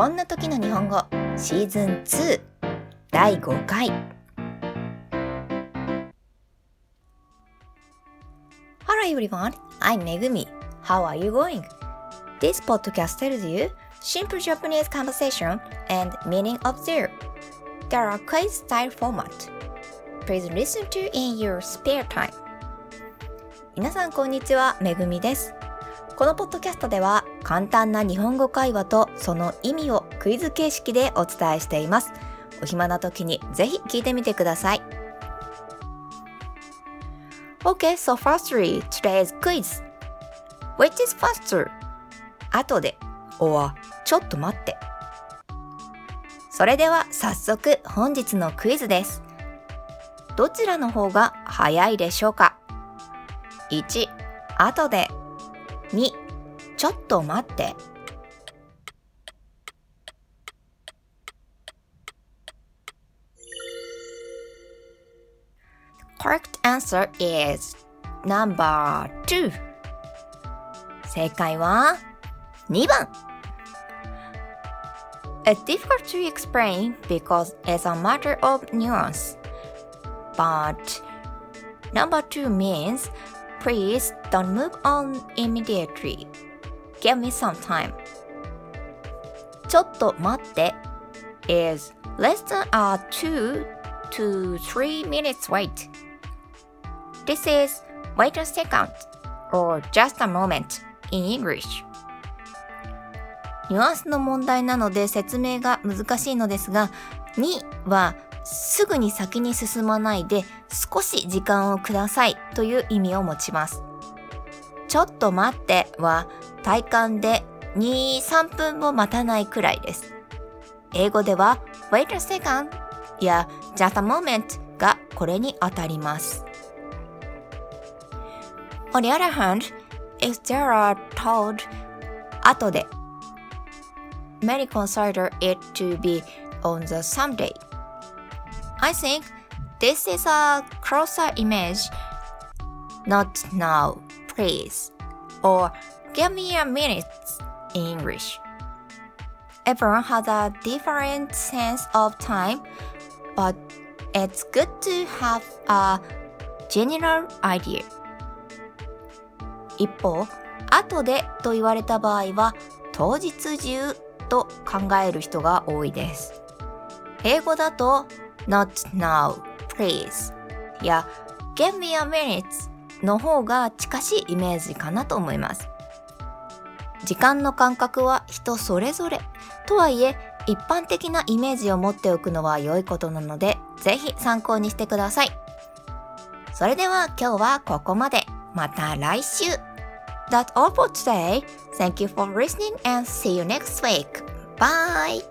こんな時の日本語シーズン2第5回 Hello everyone, I'm Megumi. How are you going? This podcast tells you simple Japanese conversation and meaning of zero. There are quiz style format. Please listen to in your spare time. 皆さんこんにちは、めぐみです。このポッドキャストでは簡単な日本語会話とその意味をクイズ形式でお伝えしています。お暇な時にぜひ聞いてみてください。Okay, so firstly, today's quiz. Which is faster? 後で or ちょっと待って。それでは早速本日のクイズです。どちらの方が早いでしょうか ?1、後で。2、ちょっと待って。Correct answer is number 2. 正解は2番。It's difficult to explain because it's a matter of nuance. But number 2 means please don't move on immediately. Give me some time. ちょっと待って is less than a 2 to 3 minutes wait. This is wait a second or just a moment in English. ニュアンスの問題なので説明が難しいのですが、2はすぐに先に進まないで少し時間をくださいという意味を持ちます。ちょっと待っては体感で2、3分も待たないくらいです。英語では wait a second や just a moment がこれに当たります。On the other hand, if there are told 後で many consider it to be on the someday. I think this is a closer image. Not now, please. Or give me a minute in English. Everyone has a different sense of time, but it's good to have a general idea. 一方、後でと言われた場合は、当日中と考える人が多いです。英語だと not now, please や give me a minute の方が近しいイメージかなと思います。時間の感覚は人それぞれ。とはいえ、一般的なイメージを持っておくのは良いことなので、ぜひ参考にしてください。それでは今日はここまで。また来週。That's all for today. Thank you for listening and see you next week. Bye!